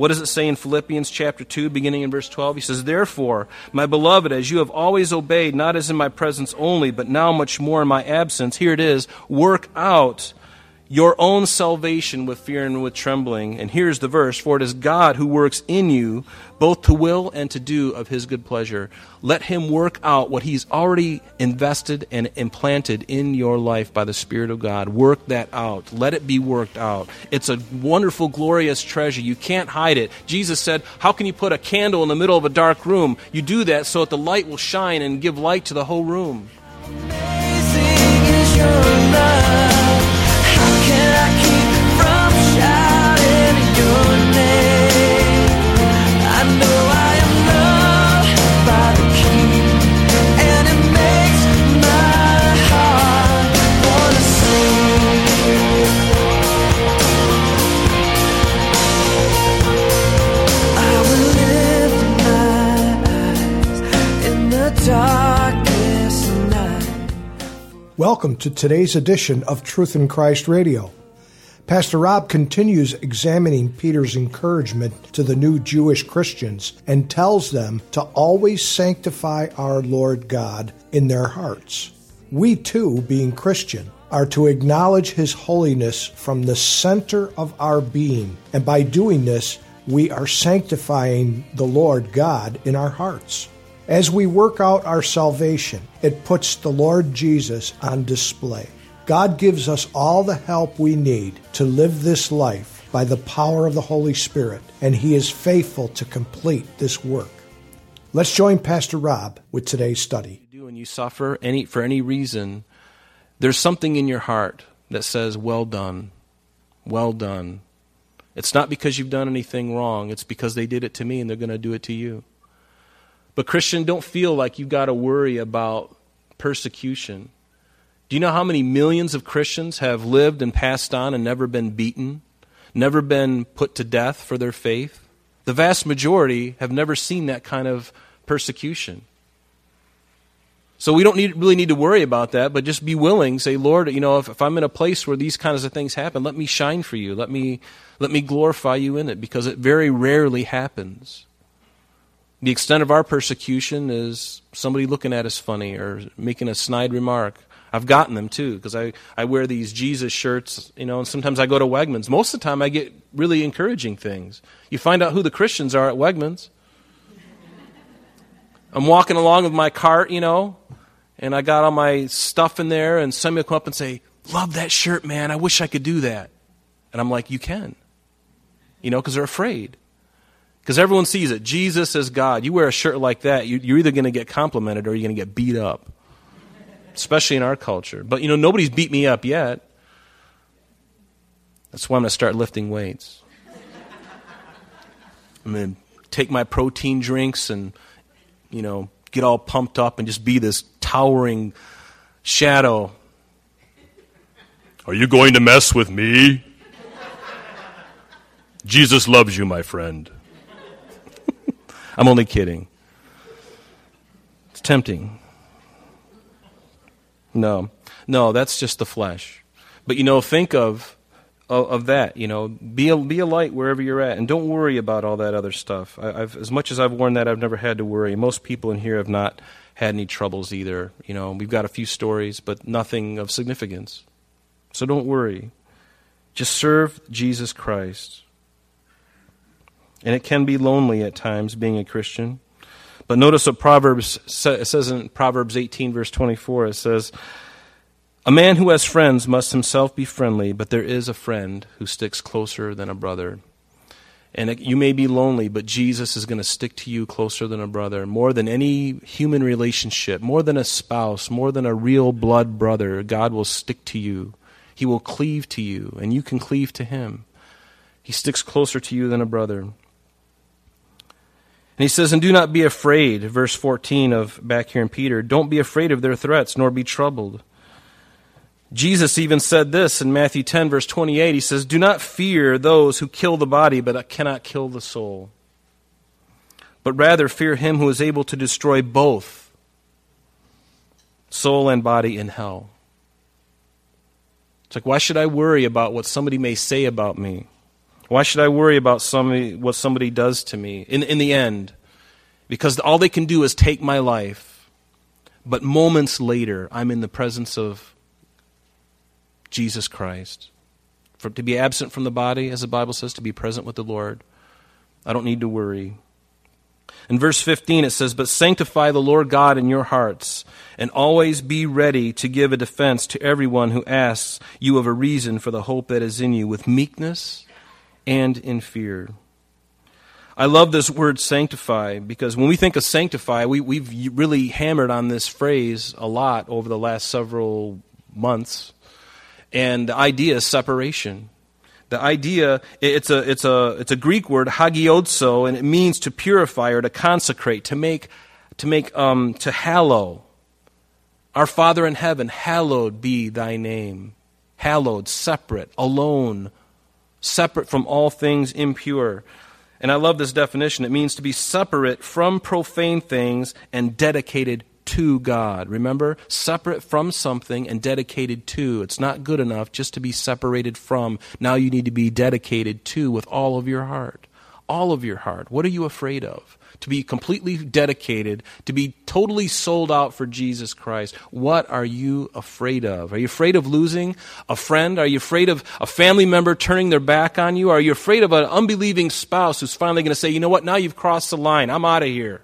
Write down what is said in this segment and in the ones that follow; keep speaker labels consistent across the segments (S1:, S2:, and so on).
S1: What does it say in Philippians chapter 2, beginning in verse 12? He says, Therefore, my beloved, as you have always obeyed, not as in my presence only, but now much more in my absence, here it is, work out your own salvation with fear and with trembling. And here's the verse For it is God who works in you both to will and to do of his good pleasure. Let him work out what he's already invested and implanted in your life by the Spirit of God. Work that out. Let it be worked out. It's a wonderful, glorious treasure. You can't hide it. Jesus said, How can you put a candle in the middle of a dark room? You do that so that the light will shine and give light to the whole room.
S2: Welcome to today's edition of Truth in Christ Radio. Pastor Rob continues examining Peter's encouragement to the new Jewish Christians and tells them to always sanctify our Lord God in their hearts. We too, being Christian, are to acknowledge His holiness from the center of our being, and by doing this, we are sanctifying the Lord God in our hearts. As we work out our salvation, it puts the Lord Jesus on display. God gives us all the help we need to live this life by the power of the Holy Spirit, and He is faithful to complete this work. Let's join Pastor Rob with today's study.
S1: And you suffer any for any reason, there's something in your heart that says, "Well done, well done." It's not because you've done anything wrong; it's because they did it to me, and they're going to do it to you. But, Christian, don't feel like you've got to worry about persecution. Do you know how many millions of Christians have lived and passed on and never been beaten, never been put to death for their faith? The vast majority have never seen that kind of persecution. So we don't need, really need to worry about that, but just be willing. Say, Lord, you know, if, if I'm in a place where these kinds of things happen, let me shine for you. Let me, let me glorify you in it because it very rarely happens. The extent of our persecution is somebody looking at us funny or making a snide remark. I've gotten them too because I, I wear these Jesus shirts, you know, and sometimes I go to Wegmans. Most of the time I get really encouraging things. You find out who the Christians are at Wegmans. I'm walking along with my cart, you know, and I got all my stuff in there, and somebody will come up and say, Love that shirt, man. I wish I could do that. And I'm like, You can. You know, because they're afraid. Because everyone sees it. Jesus is God. You wear a shirt like that, you, are either going to get complimented or you're going to get beat up. Especially in our culture. But, you know, nobody's beat me up yet. That's why I'm going to start lifting weights. I'm going to take my protein drinks and, you know, get all pumped up and just be this towering shadow. Are you going to mess with me? Jesus loves you, my friend. I'm only kidding. It's tempting. No, no, that's just the flesh. But you know, think of of, that. You know, be a, be a light wherever you're at, and don't worry about all that other stuff. I, I've, as much as I've worn that, I've never had to worry. Most people in here have not had any troubles either. You know, we've got a few stories, but nothing of significance. So don't worry. Just serve Jesus Christ. And it can be lonely at times being a Christian. But notice what Proverbs says in Proverbs 18, verse 24. It says, A man who has friends must himself be friendly, but there is a friend who sticks closer than a brother. And you may be lonely, but Jesus is going to stick to you closer than a brother, more than any human relationship, more than a spouse, more than a real blood brother. God will stick to you. He will cleave to you, and you can cleave to him. He sticks closer to you than a brother. And he says, And do not be afraid, verse 14 of back here in Peter. Don't be afraid of their threats, nor be troubled. Jesus even said this in Matthew 10, verse 28. He says, Do not fear those who kill the body, but cannot kill the soul. But rather fear him who is able to destroy both soul and body in hell. It's like, why should I worry about what somebody may say about me? Why should I worry about somebody, what somebody does to me in, in the end? Because all they can do is take my life. But moments later, I'm in the presence of Jesus Christ. For, to be absent from the body, as the Bible says, to be present with the Lord. I don't need to worry. In verse 15, it says, But sanctify the Lord God in your hearts, and always be ready to give a defense to everyone who asks you of a reason for the hope that is in you, with meekness and in fear. I love this word sanctify because when we think of sanctify, we, we've really hammered on this phrase a lot over the last several months. And the idea is separation. The idea, it's a, it's a, it's a Greek word, hagiazo, and it means to purify or to consecrate, to make, to make, um, to hallow. Our Father in heaven, hallowed be thy name. Hallowed, separate, alone, separate from all things impure. And I love this definition. It means to be separate from profane things and dedicated to God. Remember? Separate from something and dedicated to. It's not good enough just to be separated from. Now you need to be dedicated to with all of your heart. All of your heart. What are you afraid of? to be completely dedicated, to be totally sold out for Jesus Christ, what are you afraid of? Are you afraid of losing a friend? Are you afraid of a family member turning their back on you? Are you afraid of an unbelieving spouse who's finally going to say, you know what, now you've crossed the line, I'm out of here?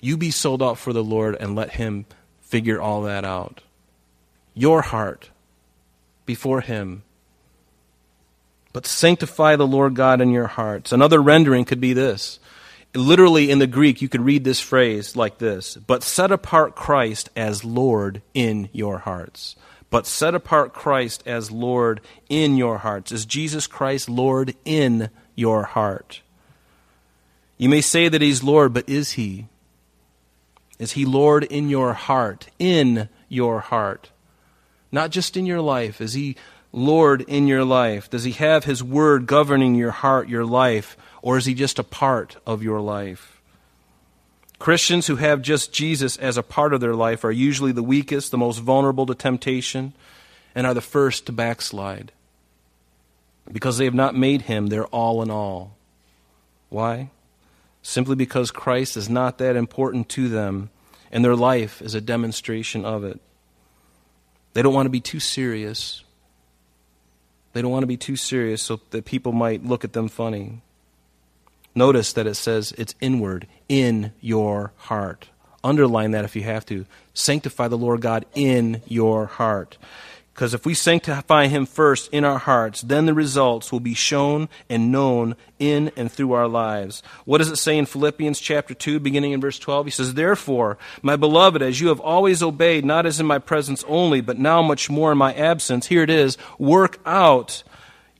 S1: You be sold out for the Lord and let Him figure all that out. Your heart before Him but sanctify the Lord God in your hearts. Another rendering could be this literally in the Greek, you could read this phrase like this But set apart Christ as Lord in your hearts. But set apart Christ as Lord in your hearts. Is Jesus Christ Lord in your heart? You may say that He's Lord, but is He? Is He Lord in your heart? In your heart. Not just in your life. Is He Lord in your life? Does He have His Word governing your heart, your life? or is he just a part of your life? Christians who have just Jesus as a part of their life are usually the weakest, the most vulnerable to temptation, and are the first to backslide because they have not made him their all in all. Why? Simply because Christ is not that important to them, and their life is a demonstration of it. They don't want to be too serious. They don't want to be too serious so that people might look at them funny. Notice that it says it's inward, in your heart. Underline that if you have to. Sanctify the Lord God in your heart. Because if we sanctify Him first in our hearts, then the results will be shown and known in and through our lives. What does it say in Philippians chapter 2, beginning in verse 12? He says, Therefore, my beloved, as you have always obeyed, not as in my presence only, but now much more in my absence, here it is, work out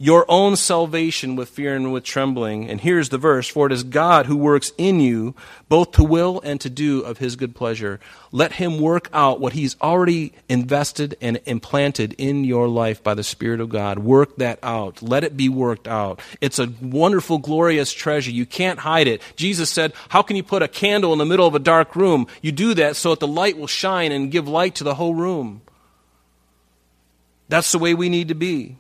S1: your own salvation with fear and with trembling. And here's the verse For it is God who works in you both to will and to do of his good pleasure. Let him work out what he's already invested and implanted in your life by the Spirit of God. Work that out. Let it be worked out. It's a wonderful, glorious treasure. You can't hide it. Jesus said, How can you put a candle in the middle of a dark room? You do that so that the light will shine and give light to the whole room. That's the way we need to be.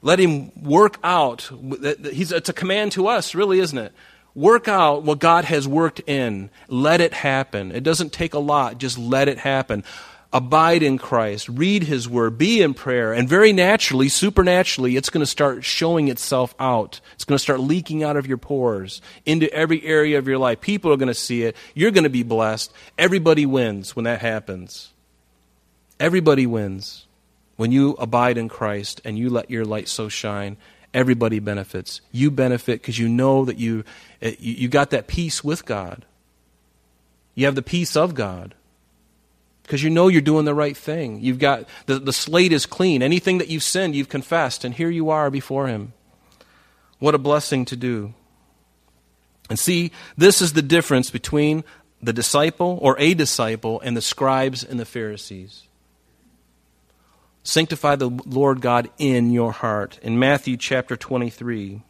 S1: Let him work out. It's a command to us, really, isn't it? Work out what God has worked in. Let it happen. It doesn't take a lot, just let it happen. Abide in Christ, read His Word, be in prayer, and very naturally, supernaturally, it's going to start showing itself out. It's going to start leaking out of your pores into every area of your life. People are going to see it. You're going to be blessed. Everybody wins when that happens. Everybody wins. When you abide in Christ and you let your light so shine, everybody benefits. You benefit because you know that you, eh, you got that peace with God. You have the peace of God because you know you're doing the right thing. You've got the, the slate is clean. Anything that you've sinned, you've confessed, and here you are before Him. What a blessing to do. And see, this is the difference between the disciple or a disciple and the scribes and the Pharisees. Sanctify the Lord God in your heart. In Matthew chapter 23,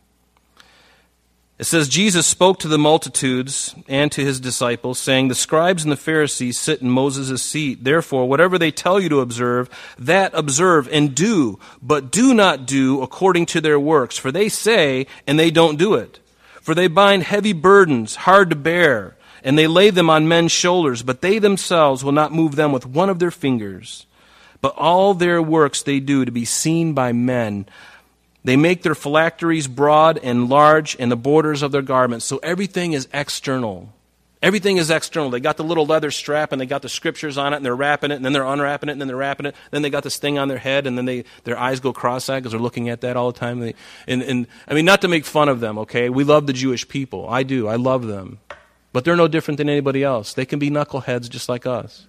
S1: it says, Jesus spoke to the multitudes and to his disciples, saying, The scribes and the Pharisees sit in Moses' seat. Therefore, whatever they tell you to observe, that observe and do, but do not do according to their works, for they say and they don't do it. For they bind heavy burdens, hard to bear, and they lay them on men's shoulders, but they themselves will not move them with one of their fingers. But all their works they do to be seen by men. They make their phylacteries broad and large and the borders of their garments. So everything is external. Everything is external. They got the little leather strap and they got the scriptures on it and they're wrapping it and then they're unwrapping it and then they're wrapping it. Then they got this thing on their head and then they, their eyes go cross-eyed because they're looking at that all the time. They, and, and, I mean, not to make fun of them, okay? We love the Jewish people. I do. I love them. But they're no different than anybody else. They can be knuckleheads just like us.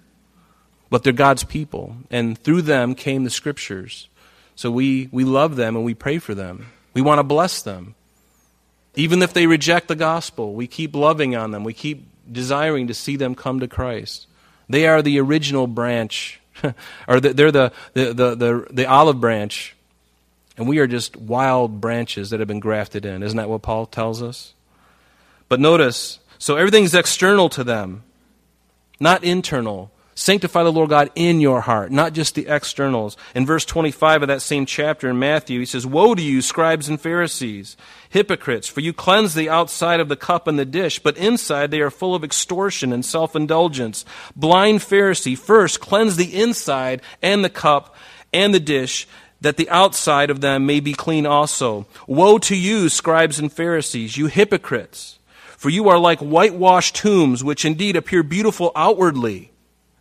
S1: But they're God's people. And through them came the scriptures. So we, we love them and we pray for them. We want to bless them. Even if they reject the gospel, we keep loving on them. We keep desiring to see them come to Christ. They are the original branch, or they're the, the, the, the, the olive branch, and we are just wild branches that have been grafted in. Isn't that what Paul tells us? But notice, so everything's external to them, not internal. Sanctify the Lord God in your heart, not just the externals. In verse 25 of that same chapter in Matthew, he says, Woe to you, scribes and Pharisees, hypocrites, for you cleanse the outside of the cup and the dish, but inside they are full of extortion and self indulgence. Blind Pharisee, first cleanse the inside and the cup and the dish, that the outside of them may be clean also. Woe to you, scribes and Pharisees, you hypocrites, for you are like whitewashed tombs, which indeed appear beautiful outwardly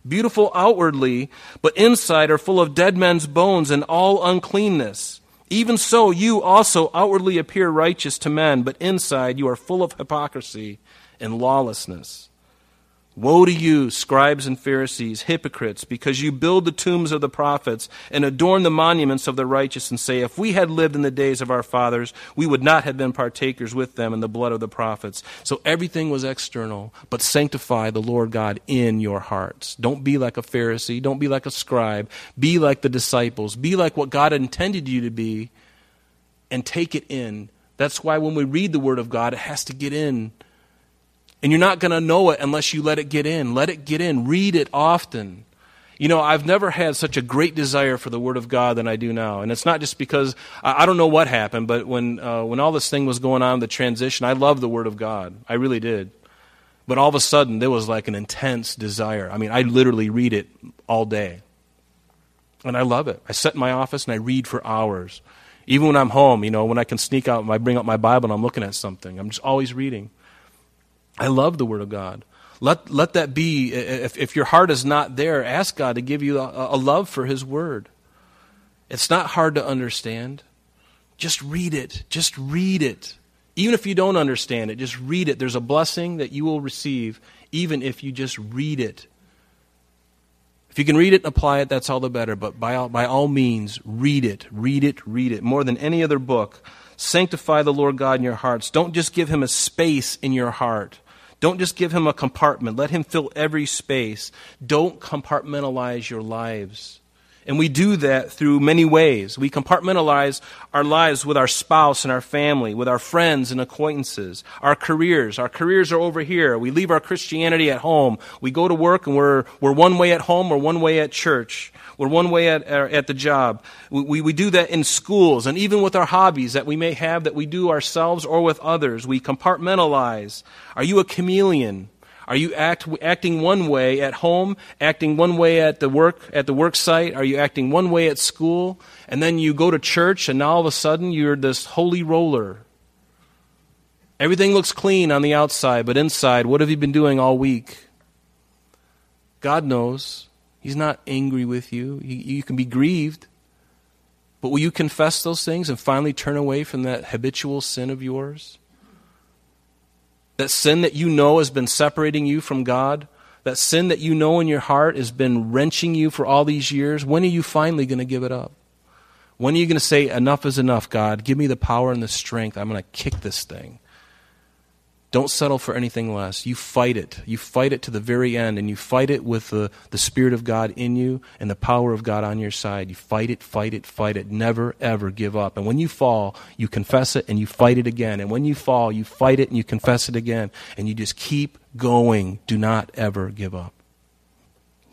S1: beautiful outwardly, but inside are full of dead men's bones and all uncleanness. Even so, you also outwardly appear righteous to men, but inside you are full of hypocrisy and lawlessness. Woe to you, scribes and Pharisees, hypocrites, because you build the tombs of the prophets and adorn the monuments of the righteous, and say, If we had lived in the days of our fathers, we would not have been partakers with them in the blood of the prophets. So everything was external, but sanctify the Lord God in your hearts. Don't be like a Pharisee. Don't be like a scribe. Be like the disciples. Be like what God intended you to be, and take it in. That's why when we read the Word of God, it has to get in and you're not going to know it unless you let it get in. Let it get in. Read it often. You know, I've never had such a great desire for the Word of God than I do now. And it's not just because I, I don't know what happened, but when, uh, when all this thing was going on, the transition, I loved the Word of God. I really did. But all of a sudden, there was like an intense desire. I mean, I literally read it all day. And I love it. I sit in my office and I read for hours. Even when I'm home, you know, when I can sneak out, and I bring out my Bible and I'm looking at something. I'm just always reading. I love the Word of God. Let, let that be, if, if your heart is not there, ask God to give you a, a love for His Word. It's not hard to understand. Just read it. Just read it. Even if you don't understand it, just read it. There's a blessing that you will receive even if you just read it. If you can read it and apply it, that's all the better. But by all, by all means, read it, read it, read it. More than any other book, sanctify the Lord God in your hearts. Don't just give him a space in your heart. Don't just give him a compartment. Let him fill every space. Don't compartmentalize your lives. And we do that through many ways. We compartmentalize our lives with our spouse and our family, with our friends and acquaintances, our careers. Our careers are over here. We leave our Christianity at home. We go to work and we're, we're one way at home or one way at church. We're one way at, uh, at the job. We, we, we do that in schools and even with our hobbies that we may have that we do ourselves or with others. We compartmentalize. Are you a chameleon? Are you act, acting one way at home, acting one way at the work at the work site? Are you acting one way at school? And then you go to church and now all of a sudden you're this holy roller. Everything looks clean on the outside, but inside, what have you been doing all week? God knows. He's not angry with you. You, you can be grieved. But will you confess those things and finally turn away from that habitual sin of yours? That sin that you know has been separating you from God? That sin that you know in your heart has been wrenching you for all these years? When are you finally going to give it up? When are you going to say, Enough is enough, God? Give me the power and the strength. I'm going to kick this thing. Don't settle for anything less. You fight it. You fight it to the very end, and you fight it with the, the Spirit of God in you and the power of God on your side. You fight it, fight it, fight it. Never, ever give up. And when you fall, you confess it and you fight it again. And when you fall, you fight it and you confess it again. And you just keep going. Do not ever give up.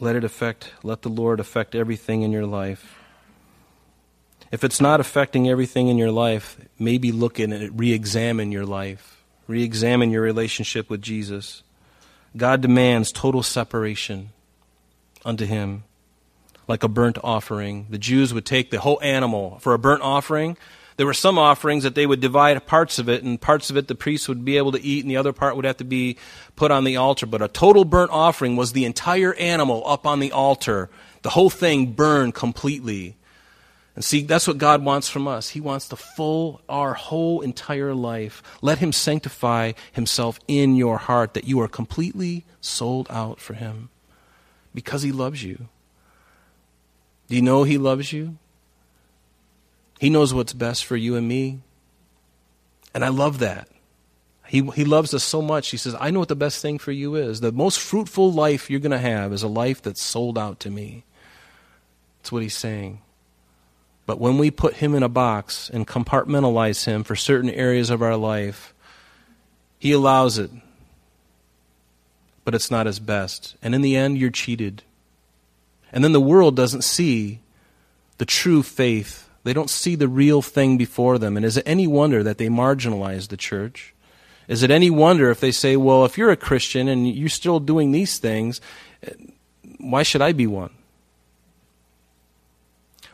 S1: Let it affect, let the Lord affect everything in your life. If it's not affecting everything in your life, maybe look at it, re examine your life Re examine your relationship with Jesus. God demands total separation unto Him, like a burnt offering. The Jews would take the whole animal for a burnt offering. There were some offerings that they would divide parts of it, and parts of it the priests would be able to eat, and the other part would have to be put on the altar. But a total burnt offering was the entire animal up on the altar, the whole thing burned completely. And see, that's what God wants from us. He wants the full, our whole entire life. Let Him sanctify Himself in your heart that you are completely sold out for Him because He loves you. Do you know He loves you? He knows what's best for you and me. And I love that. He, he loves us so much. He says, I know what the best thing for you is. The most fruitful life you're going to have is a life that's sold out to me. That's what he's saying. But when we put him in a box and compartmentalize him for certain areas of our life, he allows it. But it's not his best. And in the end, you're cheated. And then the world doesn't see the true faith. They don't see the real thing before them. And is it any wonder that they marginalize the church? Is it any wonder if they say, well, if you're a Christian and you're still doing these things, why should I be one?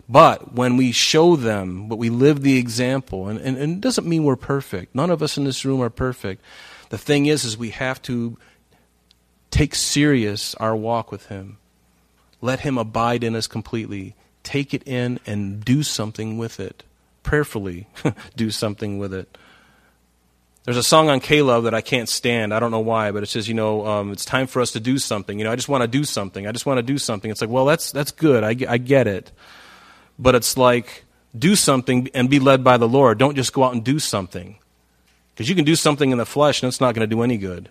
S1: But when we show them, but we live the example, and, and, and, it doesn't mean we're perfect. None of us in this room are perfect. The thing is, is we have to take serious our walk with Him. Let Him abide in us completely. Take it in and do something with it. Prayerfully do something with it. There's a song on K-Love that I can't stand. I don't know why, but it says, you know, um, it's time for us to do something. You know, I just want to do something. I just want to do something. It's like, well, that's that's good. I, I get it but it's like do something and be led by the Lord. Don't just go out and do something. Because you can do something in the flesh and it's not going to do any good.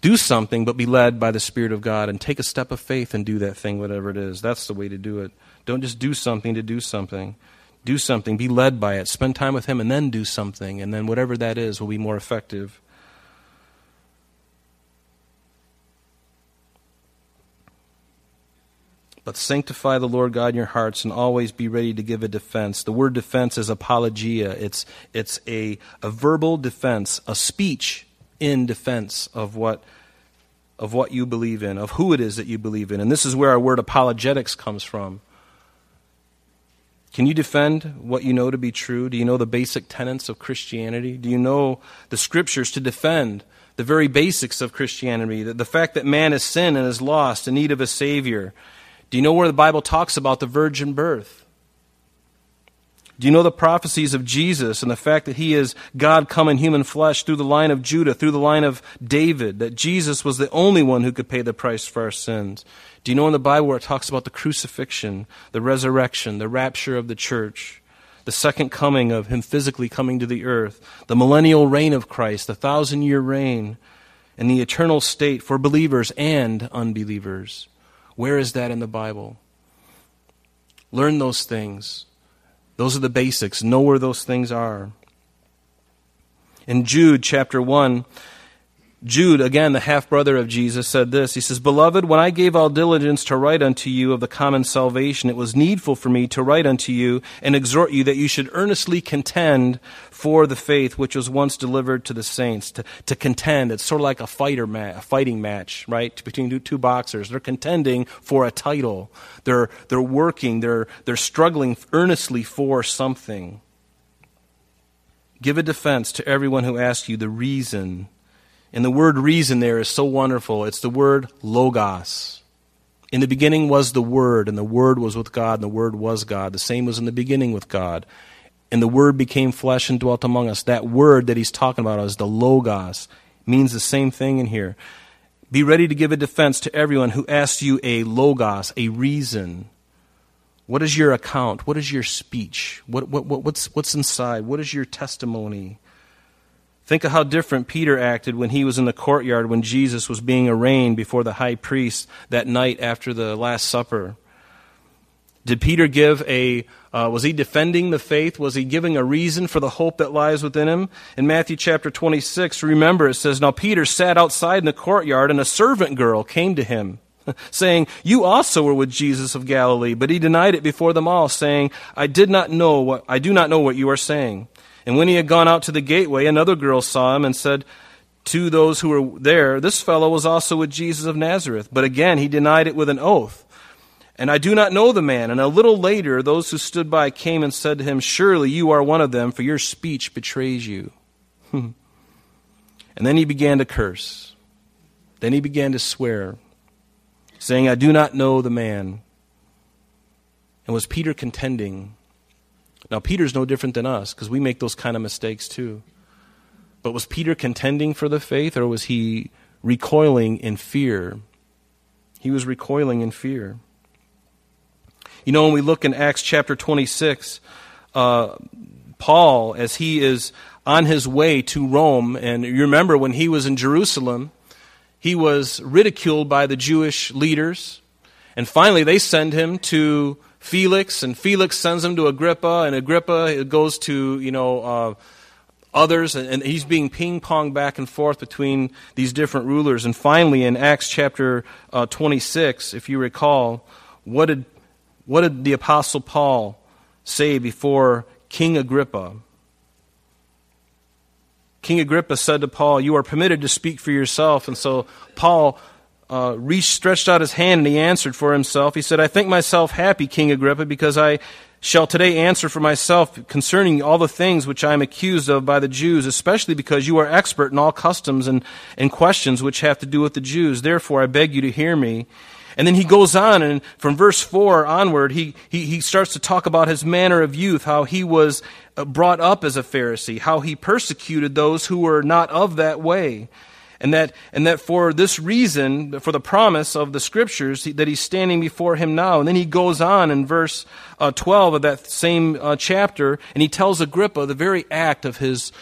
S1: Do something, but be led by the Spirit of God and take a step of faith and do that thing, whatever it is. That's the way to do it. Don't just do something to do something. Do something, be led by it, spend time with Him, and then do something. And then whatever that is will be more effective. But sanctify the Lord God in your hearts and always be ready to give a defense. The word defense is apologia. It's, it's a, a verbal defense, a speech in defense of what, of what you believe in, of who it is that you believe in. And this is where our word apologetics comes from. Can you defend what you know to be true? Do you know the basic tenets of Christianity? Do you know the scriptures to defend the very basics of Christianity? The, the fact that man is sin and is lost in need of a Savior do you know where the Bible talks about the virgin birth? Do you know the prophecies of Jesus and the fact that he is God come in human flesh through the line of Judah, through the line of David, that Jesus was the only one who could pay the price for our sins? Do you know in the Bible where it talks about the crucifixion, the resurrection, the rapture of the church, the second coming of him physically coming to the earth, the millennial reign of Christ, the thousand year reign, and the eternal state for believers and unbelievers? Where is that in the Bible? Learn those things. Those are the basics. Know where those things are. In Jude chapter 1, Jude, again, the half brother of Jesus, said this. He says, Beloved, when I gave all diligence to write unto you of the common salvation, it was needful for me to write unto you and exhort you that you should earnestly contend for the faith which was once delivered to the saints. To, to contend, it's sort of like a fighter ma- a fighting match, right? Between two, two boxers. They're contending for a title. They're, they're working, they're, they're struggling earnestly for something. Give a defense to everyone who asks you the reason and the word reason there is so wonderful. It's the word logos. In the beginning was the Word, and the Word was with God, and the Word was God. The same was in the beginning with God. And the Word became flesh and dwelt among us. That word that he's talking about is the logos. means the same thing in here. Be ready to give a defense to everyone who asks you a logos, a reason. What is your account? What is your speech? What, what, what, what's, what's inside? What is your testimony? Think of how different Peter acted when he was in the courtyard when Jesus was being arraigned before the high priest that night after the Last Supper. Did Peter give a, uh, was he defending the faith? Was he giving a reason for the hope that lies within him? In Matthew chapter 26, remember it says, Now Peter sat outside in the courtyard and a servant girl came to him, saying, You also were with Jesus of Galilee. But he denied it before them all, saying, I did not know what, I do not know what you are saying. And when he had gone out to the gateway, another girl saw him and said to those who were there, This fellow was also with Jesus of Nazareth. But again he denied it with an oath. And I do not know the man. And a little later, those who stood by came and said to him, Surely you are one of them, for your speech betrays you. and then he began to curse. Then he began to swear, saying, I do not know the man. And was Peter contending now, Peter's no different than us because we make those kind of mistakes too. But was Peter contending for the faith or was he recoiling in fear? He was recoiling in fear. You know, when we look in Acts chapter 26, uh, Paul, as he is on his way to Rome, and you remember when he was in Jerusalem, he was ridiculed by the Jewish leaders. And finally, they send him to Felix, and Felix sends him to Agrippa, and Agrippa goes to, you know, uh, others, and, he's being ping pong back and forth between these different rulers. And finally, in Acts chapter uh, 26, if you recall, what did, what did the Apostle Paul say before King Agrippa? King Agrippa said to Paul, You are permitted to speak for yourself. And so Paul uh, reached, stretched out his hand, and he answered for himself. He said, I think myself happy, King Agrippa, because I shall today answer for myself concerning all the things which I am accused of by the Jews, especially because you are expert in all customs and, and questions which have to do with the Jews. Therefore, I beg you to hear me. And then he goes on, and from verse 4 onward, he, he, he starts to talk about his manner of youth, how he was uh, brought up as a Pharisee, how he persecuted those who were not of that way and that, and that for this reason, for the promise of the scriptures, that he's standing before him now. And then he goes on in verse uh, 12 of that same uh, chapter, and he tells Agrippa the very act of his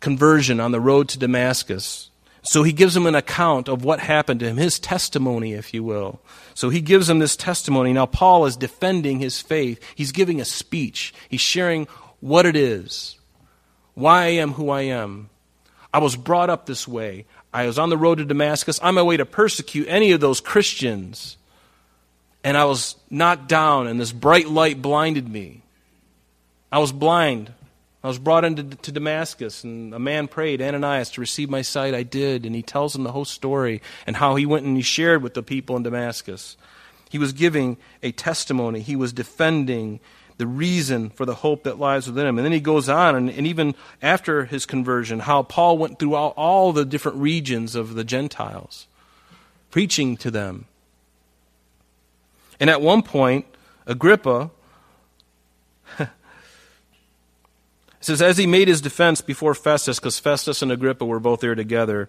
S1: conversion on the road to Damascus. So he gives him an account of what happened to him, his testimony, if you will. So he gives him this testimony. Now, Paul is defending his faith. He's giving a speech. He's sharing what it is, why I am who I am. I was brought up this way. I was on the road to Damascus on my way to persecute any of those Christians. And I was knocked down, and this bright light blinded me. I was blind. I was brought into to Damascus, and a man prayed, Ananias, to receive my sight. I did. And he tells him the whole story and how he went and he shared with the people in Damascus. He was giving a testimony, he was defending the reason for the hope that lies within him. And then he goes on, and, and even after his conversion, how Paul went through all, all the different regions of the Gentiles, preaching to them. And at one point, Agrippa says, as he made his defense before Festus, because Festus and Agrippa were both there together,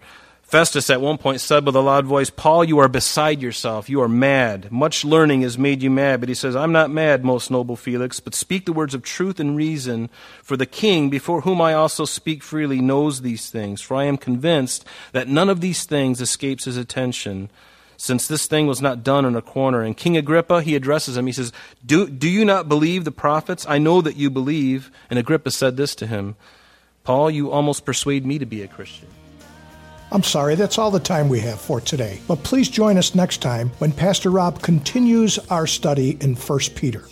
S1: Festus at one point said with a loud voice, Paul, you are beside yourself. You are mad. Much learning has made you mad. But he says, I'm not mad, most noble Felix, but speak the words of truth and reason. For the king, before whom I also speak freely, knows these things. For I am convinced that none of these things escapes his attention, since this thing was not done in a corner. And King Agrippa, he addresses him. He says, Do, do you not believe the prophets? I know that you believe. And Agrippa said this to him Paul, you almost persuade me to be a Christian.
S2: I'm sorry, that's all the time we have for today. But please join us next time when Pastor Rob continues our study in 1 Peter.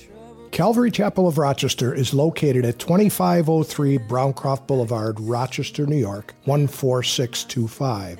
S2: Calvary Chapel of Rochester is located at 2503 Browncroft Boulevard, Rochester, New York, 14625.